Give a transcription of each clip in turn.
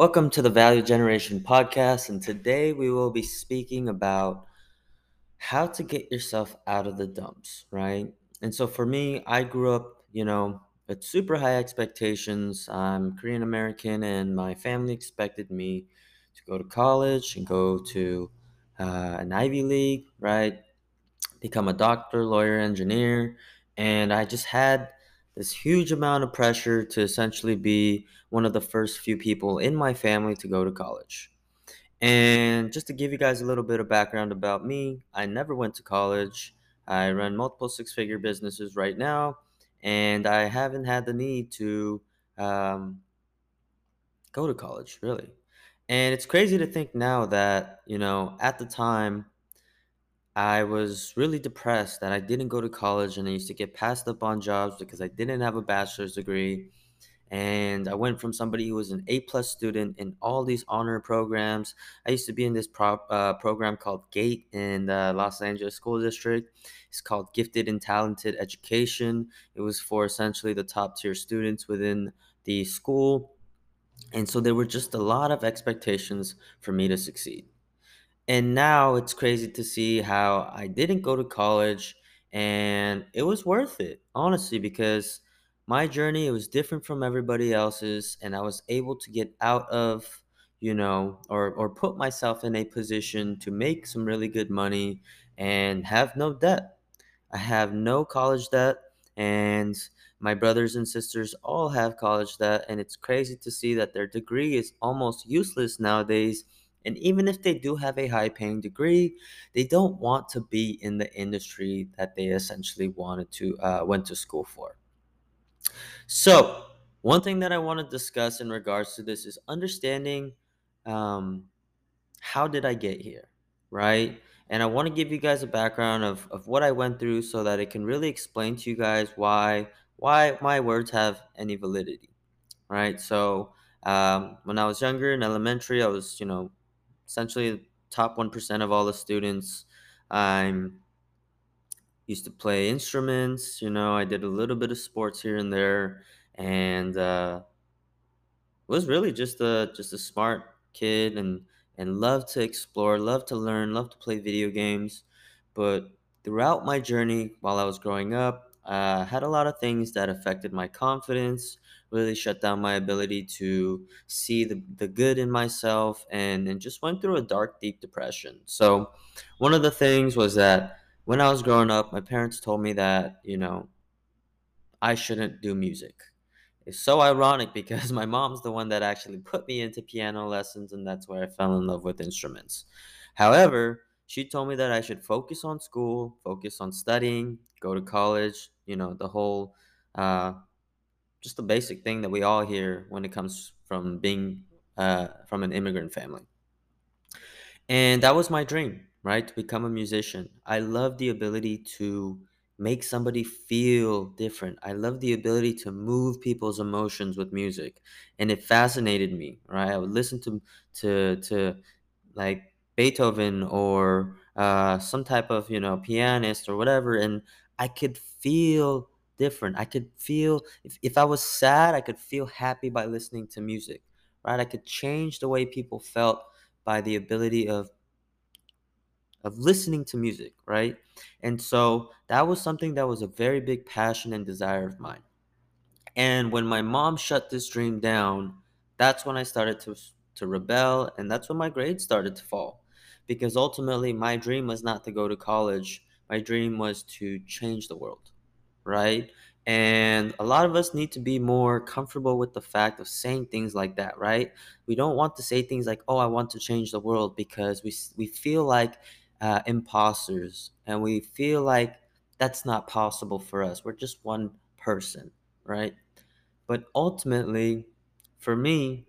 Welcome to the Value Generation Podcast, and today we will be speaking about how to get yourself out of the dumps, right? And so for me, I grew up, you know, with super high expectations. I'm Korean American, and my family expected me to go to college and go to uh, an Ivy League, right? Become a doctor, lawyer, engineer. And I just had this huge amount of pressure to essentially be one of the first few people in my family to go to college. And just to give you guys a little bit of background about me, I never went to college. I run multiple six figure businesses right now, and I haven't had the need to um, go to college, really. And it's crazy to think now that, you know, at the time, I was really depressed that I didn't go to college and I used to get passed up on jobs because I didn't have a bachelor's degree and I went from somebody who was an A plus student in all these honor programs. I used to be in this uh, program called GATE in the Los Angeles School District. It's called Gifted and Talented Education. It was for essentially the top tier students within the school. And so there were just a lot of expectations for me to succeed. And now it's crazy to see how I didn't go to college and it was worth it, honestly, because my journey it was different from everybody else's and I was able to get out of, you know, or or put myself in a position to make some really good money and have no debt. I have no college debt and my brothers and sisters all have college debt and it's crazy to see that their degree is almost useless nowadays and even if they do have a high paying degree, they don't want to be in the industry that they essentially wanted to uh, went to school for. So, one thing that I want to discuss in regards to this is understanding um, how did I get here, right? And I want to give you guys a background of, of what I went through so that it can really explain to you guys why why my words have any validity, right? So um, when I was younger in elementary, I was you know essentially top 1% of all the students. I'm used to play instruments, you know, I did a little bit of sports here and there and uh was really just a just a smart kid and and loved to explore, loved to learn, loved to play video games. But throughout my journey while I was growing up, I had a lot of things that affected my confidence, really shut down my ability to see the, the good in myself, and, and just went through a dark, deep depression. So, one of the things was that when I was growing up, my parents told me that, you know, I shouldn't do music. It's so ironic because my mom's the one that actually put me into piano lessons, and that's where I fell in love with instruments. However, she told me that I should focus on school, focus on studying, go to college, you know, the whole, uh, just the basic thing that we all hear when it comes from being uh, from an immigrant family. And that was my dream, right? To become a musician. I love the ability to make somebody feel different. I love the ability to move people's emotions with music. And it fascinated me, right? I would listen to to to like Beethoven or uh, some type of, you know, pianist or whatever and I could feel different. I could feel if, if I was sad, I could feel happy by listening to music, right? I could change the way people felt by the ability of of listening to music, right? And so that was something that was a very big passion and desire of mine. And when my mom shut this dream down, that's when I started to to rebel and that's when my grades started to fall. Because ultimately my dream was not to go to college. My dream was to change the world, right? And a lot of us need to be more comfortable with the fact of saying things like that, right? We don't want to say things like, "Oh, I want to change the world," because we we feel like uh, imposters, and we feel like that's not possible for us. We're just one person, right? But ultimately, for me,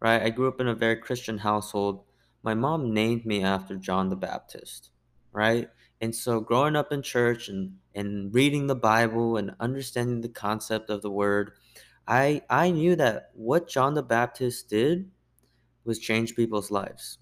right, I grew up in a very Christian household. My mom named me after John the Baptist, right? And so growing up in church and, and reading the Bible and understanding the concept of the word, I I knew that what John the Baptist did was change people's lives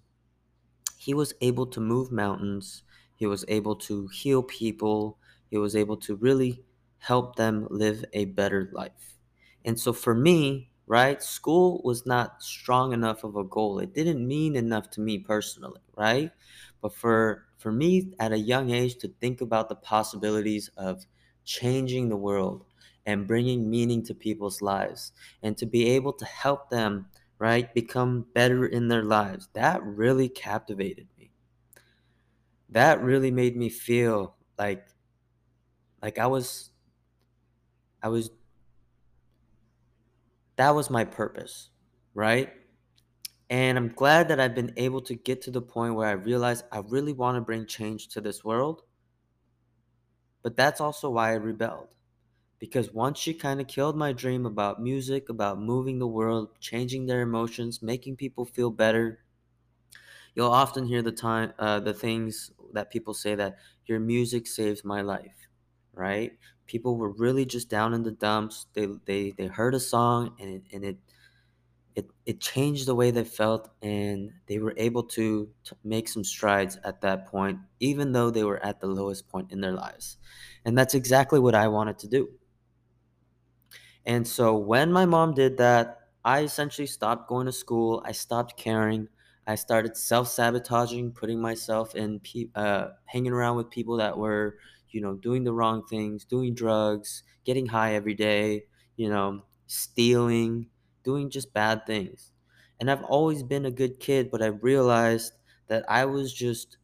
he was able to move mountains. He was able to heal people. He was able to really help them live a better life. And so for me, right? School was not strong enough of a goal. It didn't mean enough to me personally, right? But for for me at a young age to think about the possibilities of changing the world and bringing meaning to people's lives and to be able to help them, right, become better in their lives. That really captivated me. That really made me feel like like I was I was that was my purpose, right? And I'm glad that I've been able to get to the point where I realize I really want to bring change to this world. But that's also why I rebelled. Because once she kind of killed my dream about music, about moving the world, changing their emotions, making people feel better, you'll often hear the time uh, the things that people say that your music saves my life, right? People were really just down in the dumps. They they they heard a song and it, and it it it changed the way they felt and they were able to, to make some strides at that point even though they were at the lowest point in their lives. And that's exactly what i wanted to do. And so when my mom did that i essentially stopped going to school. I stopped caring. I started self-sabotaging putting myself in pe- uh, hanging around with people that were you know doing the wrong things doing drugs getting high every day you know stealing doing just bad things. And I've always been a good kid, but I realized that I was just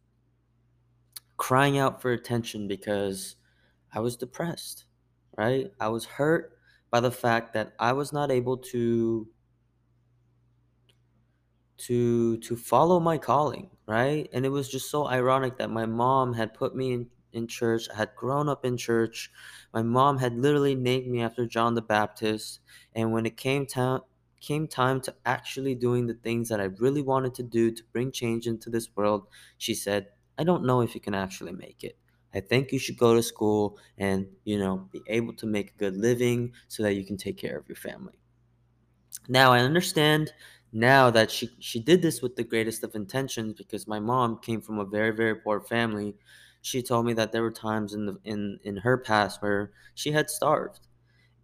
crying out for attention because I was depressed, right? I was hurt by the fact that I was not able to to to follow my calling, right? And it was just so ironic that my mom had put me in, in church. I had grown up in church. My mom had literally named me after John the Baptist. And when it came time came time to actually doing the things that I really wanted to do to bring change into this world, she said, I don't know if you can actually make it. I think you should go to school and, you know, be able to make a good living so that you can take care of your family. Now I understand now that she she did this with the greatest of intentions because my mom came from a very very poor family. She told me that there were times in the in in her past where she had starved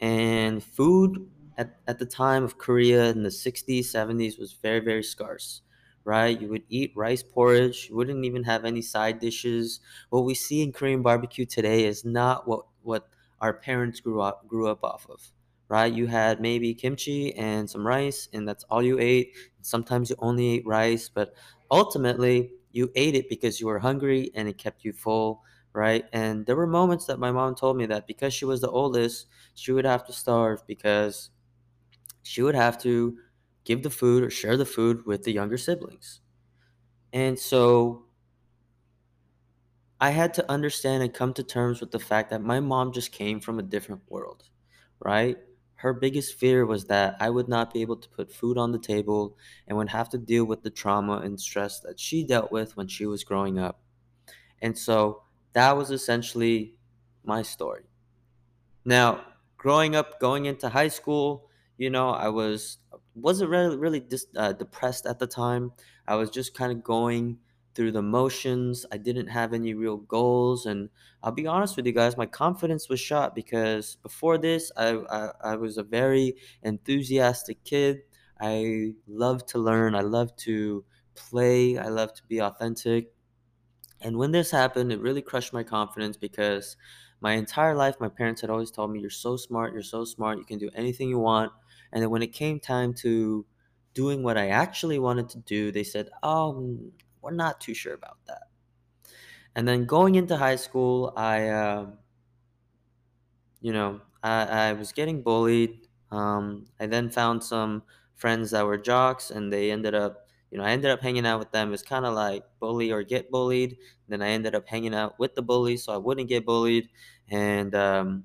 and food at, at the time of Korea in the 60s, 70s was very, very scarce, right? You would eat rice porridge, you wouldn't even have any side dishes. What we see in Korean barbecue today is not what, what our parents grew up grew up off of. Right? You had maybe kimchi and some rice, and that's all you ate. Sometimes you only ate rice, but ultimately you ate it because you were hungry and it kept you full right? And there were moments that my mom told me that because she was the oldest, she would have to starve because she would have to give the food or share the food with the younger siblings. And so I had to understand and come to terms with the fact that my mom just came from a different world, right? Her biggest fear was that I would not be able to put food on the table and would have to deal with the trauma and stress that she dealt with when she was growing up. And so that was essentially my story. Now, growing up, going into high school, you know, I was wasn't really really dis, uh, depressed at the time. I was just kind of going through the motions. I didn't have any real goals, and I'll be honest with you guys, my confidence was shot because before this, I I, I was a very enthusiastic kid. I love to learn. I love to play. I love to be authentic. And when this happened, it really crushed my confidence because my entire life, my parents had always told me, You're so smart, you're so smart, you can do anything you want. And then when it came time to doing what I actually wanted to do, they said, Oh, we're not too sure about that. And then going into high school, I, uh, you know, I, I was getting bullied. Um, I then found some friends that were jocks, and they ended up you know, I ended up hanging out with them. It's kind of like bully or get bullied. Then I ended up hanging out with the bully so I wouldn't get bullied. And um,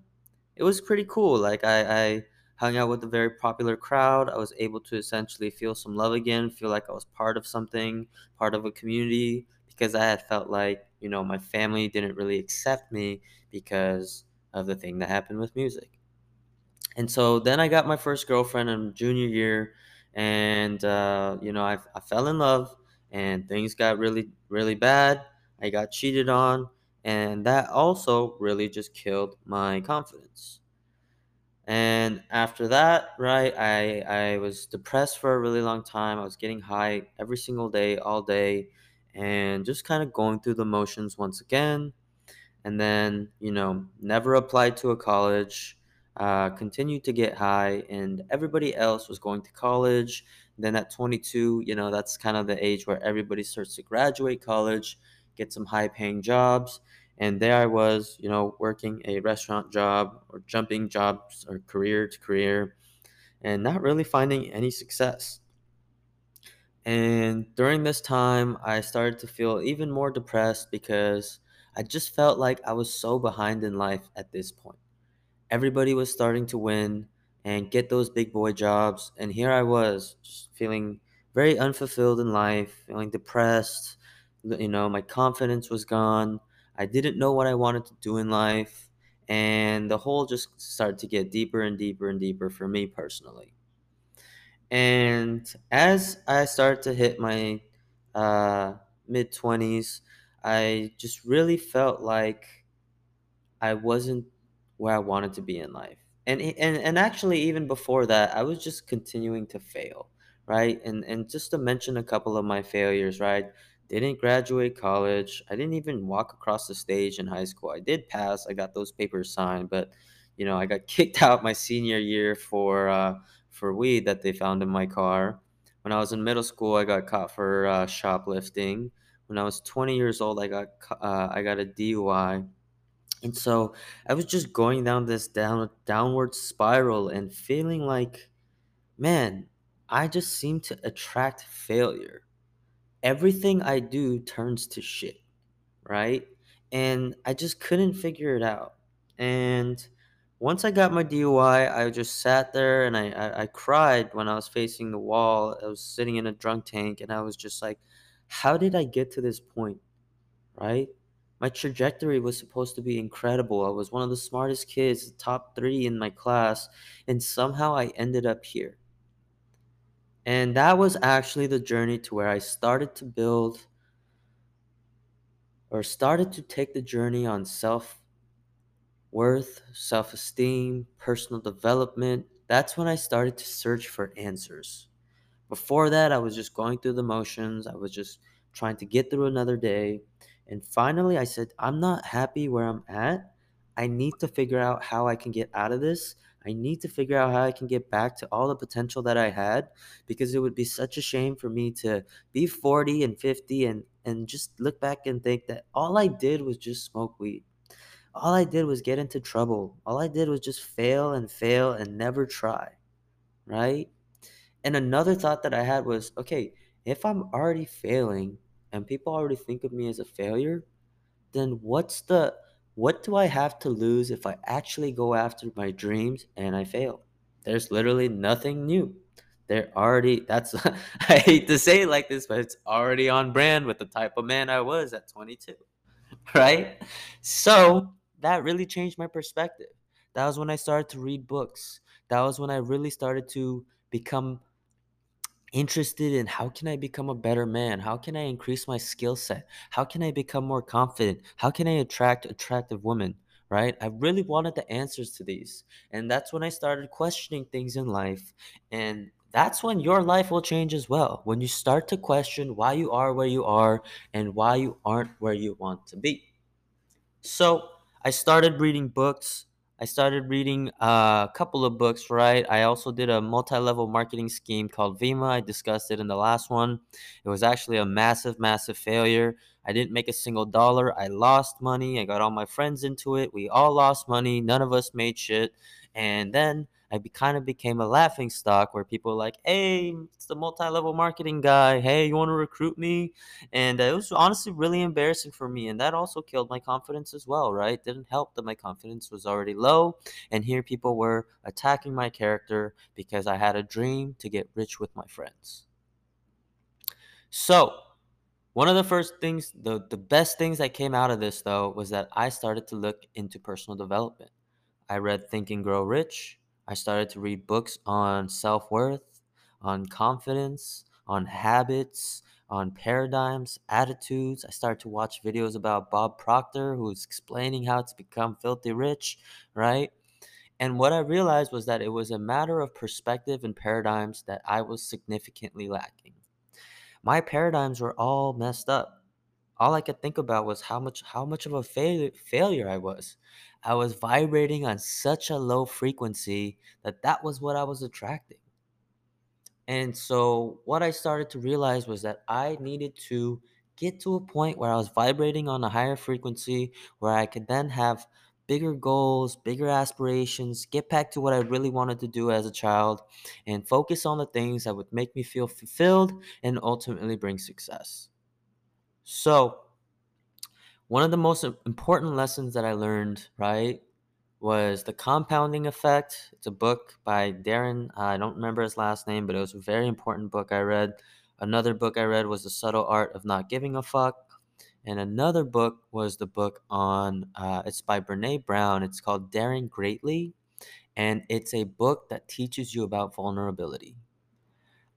it was pretty cool. Like, I, I hung out with a very popular crowd. I was able to essentially feel some love again, feel like I was part of something, part of a community, because I had felt like, you know, my family didn't really accept me because of the thing that happened with music. And so then I got my first girlfriend in junior year and uh, you know I, I fell in love and things got really really bad i got cheated on and that also really just killed my confidence And after that, right, I I was depressed for a really long time. I was getting high every single day, all day, and just kind of going through the motions once again and then you know never applied to a college uh, continued to get high and everybody else was going to college then at 22 you know that's kind of the age where everybody starts to graduate college get some high paying jobs and there i was you know working a restaurant job or jumping jobs or career to career and not really finding any success and during this time, I started to feel even more depressed because I just felt like I was so behind in life at this point. Everybody was starting to win and get those big boy jobs. And here I was, just feeling very unfulfilled in life, feeling depressed. You know, my confidence was gone. I didn't know what I wanted to do in life. And the hole just started to get deeper and deeper and deeper for me personally. And as I started to hit my uh, mid 20s, I just really felt like I wasn't where I wanted to be in life. And and and actually even before that, I was just continuing to fail, right? And and just to mention a couple of my failures, right? Didn't graduate college. I didn't even walk across the stage in high school. I did pass. I got those papers signed, but you know, I got kicked out my senior year for uh for weed that they found in my car. When I was in middle school, I got caught for uh, shoplifting. When I was 20 years old, I got uh, I got a DUI and so I was just going down this down downward spiral and feeling like, man, I just seem to attract failure. Everything I do turns to shit, right? And I just couldn't figure it out. And once I got my DUI, I just sat there and I, I, I cried when I was facing the wall. I was sitting in a drunk tank and I was just like, how did I get to this point? right? My trajectory was supposed to be incredible. I was one of the smartest kids, top three in my class, and somehow I ended up here. And that was actually the journey to where I started to build or started to take the journey on self worth, self esteem, personal development. That's when I started to search for answers. Before that, I was just going through the motions. I was just trying to get through another day. And finally, I said, I'm not happy where I'm at. I need to figure out how I can get out of this. I need to figure out how I can get back to all the potential that I had because it would be such a shame for me to be 40 and 50 and, and just look back and think that all I did was just smoke weed. All I did was get into trouble. All I did was just fail and fail and never try, right? And another thought that I had was, okay, if I'm already failing and people already think of me as a failure, then what's the what do I have to lose if I actually go after my dreams and I fail? There's literally nothing new. They're already that's I hate to say it like this, but it's already on brand with the type of man I was at 22, right? So, that really changed my perspective. That was when I started to read books. That was when I really started to become interested in how can I become a better man? How can I increase my skill set? How can I become more confident? How can I attract attractive women? Right? I really wanted the answers to these. And that's when I started questioning things in life. And that's when your life will change as well. When you start to question why you are where you are and why you aren't where you want to be. So I started reading books. I started reading uh, a couple of books, right? I also did a multi level marketing scheme called Vemma. I discussed it in the last one. It was actually a massive, massive failure. I didn't make a single dollar. I lost money. I got all my friends into it. We all lost money. None of us made shit. And then I be, kind of became a laughing stock where people were like, hey, it's the multi level marketing guy. Hey, you want to recruit me? And uh, it was honestly really embarrassing for me. And that also killed my confidence as well, right? Didn't help that my confidence was already low. And here people were attacking my character because I had a dream to get rich with my friends. So, one of the first things, the, the best things that came out of this, though, was that I started to look into personal development. I read Think and Grow Rich. I started to read books on self worth, on confidence, on habits, on paradigms, attitudes. I started to watch videos about Bob Proctor, who's explaining how to become filthy rich, right? And what I realized was that it was a matter of perspective and paradigms that I was significantly lacking. My paradigms were all messed up. All I could think about was how much how much of a failure failure I was. I was vibrating on such a low frequency that that was what I was attracting. And so what I started to realize was that I needed to get to a point where I was vibrating on a higher frequency where I could then have bigger goals, bigger aspirations, get back to what I really wanted to do as a child and focus on the things that would make me feel fulfilled and ultimately bring success. So, one of the most important lessons that I learned, right, was The Compounding Effect. It's a book by Darren. I don't remember his last name, but it was a very important book I read. Another book I read was The Subtle Art of Not Giving a Fuck. And another book was the book on, uh, it's by Brene Brown. It's called Daring Greatly. And it's a book that teaches you about vulnerability.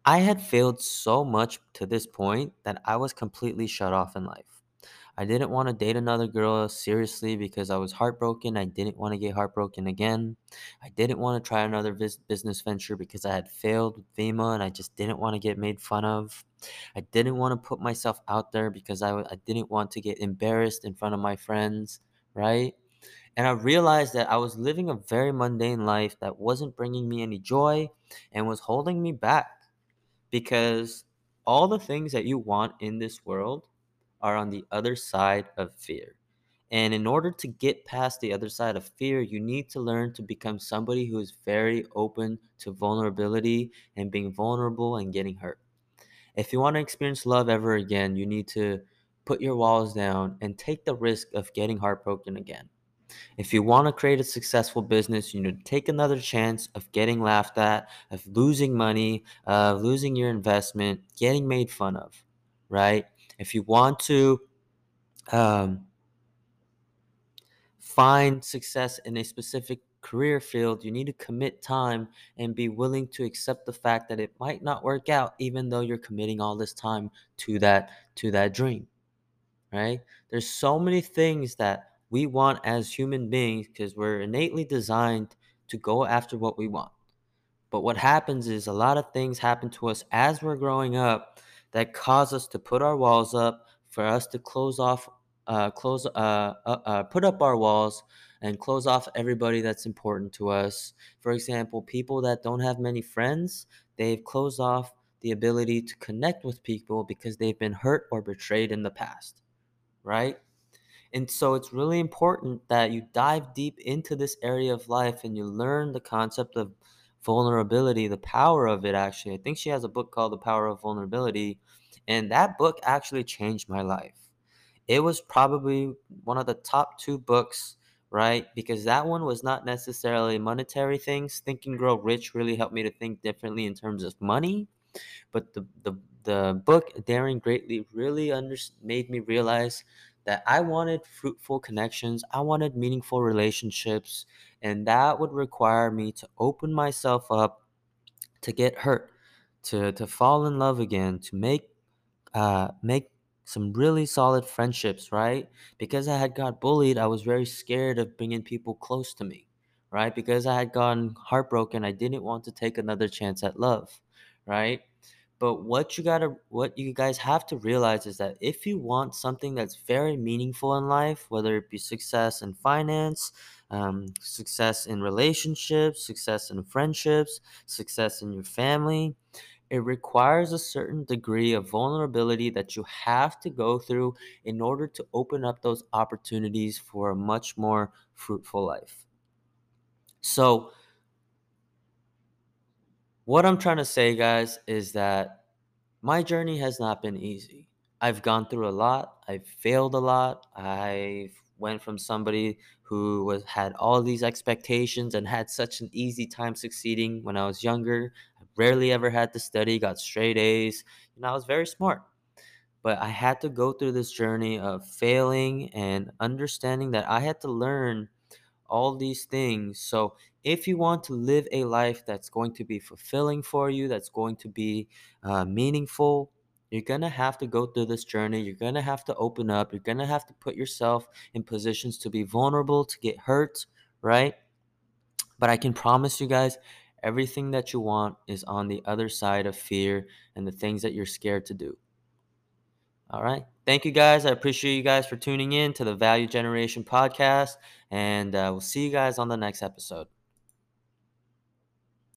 I had failed so much to this point that I was completely shut off in life. I didn't want to date another girl seriously because I was heartbroken. I didn't want to get heartbroken again. I didn't want to try another vis- business venture because I had failed with Vemma and I just didn't want to get made fun of. I didn't want to put myself out there because I w- I didn't want to get embarrassed in front of my friends, right? And I realized that I was living a very mundane life that wasn't bringing me any joy and was holding me back because all the things that you want in this world are on the other side of fear. And in order to get past the other side of fear, you need to learn to become somebody who is very open to vulnerability and being vulnerable and getting hurt. If you want to experience love ever again, you need to put your walls down and take the risk of getting heartbroken again. If you want to create a successful business, you need to take another chance of getting laughed at, of losing money, of losing your investment, getting made fun of, right? If you want to um, find success in a specific career field, you need to commit time and be willing to accept the fact that it might not work out, even though you're committing all this time to that to that dream. Right? There's so many things that we want as human beings because we're innately designed to go after what we want. But what happens is a lot of things happen to us as we're growing up that cause us to put our walls up, for us to close off, uh, close, uh, uh, uh, put up our walls and close off everybody that's important to us. For example, people that don't have many friends, they've closed off the ability to connect with people because they've been hurt or betrayed in the past, right? And so it's really important that you dive deep into this area of life and you learn the concept of vulnerability, the power of it actually. I think she has a book called The Power of Vulnerability, and that book actually changed my life. It was probably one of the top 2 books, right? Because that one was not necessarily monetary things. Think and Grow Rich really helped me to think differently in terms of money, but the the the book Daring Greatly really under, made me realize that I wanted fruitful connections, I wanted meaningful relationships, and that would require me to open myself up to get hurt, to to fall in love again, to make uh make some really solid friendships, right? Because I had got bullied, I was very scared of bringing people close to me, right? Because I had gotten heartbroken, I didn't want to take another chance at love, right? But what you gotta, what you guys have to realize is that if you want something that's very meaningful in life, whether it be success in finance, um, success in relationships, success in friendships, success in your family, it requires a certain degree of vulnerability that you have to go through in order to open up those opportunities for a much more fruitful life. So, what I'm trying to say, guys, is that my journey has not been easy. I've gone through a lot. I've failed a lot. I've went from somebody who was had all these expectations and had such an easy time succeeding when I was younger. I rarely ever had to study, got straight A's. and I was very smart. But I had to go through this journey of failing and understanding that I had to learn all these things. So, if you want to live a life that's going to be fulfilling for you, that's going to be uh, meaningful, you're going to have to go through this journey. You're going to have to open up. You're going to have to put yourself in positions to be vulnerable, to get hurt, right? But I can promise you guys, everything that you want is on the other side of fear and the things that you're scared to do. All right. Thank you guys. I appreciate you guys for tuning in to the Value Generation podcast. And uh, we'll see you guys on the next episode.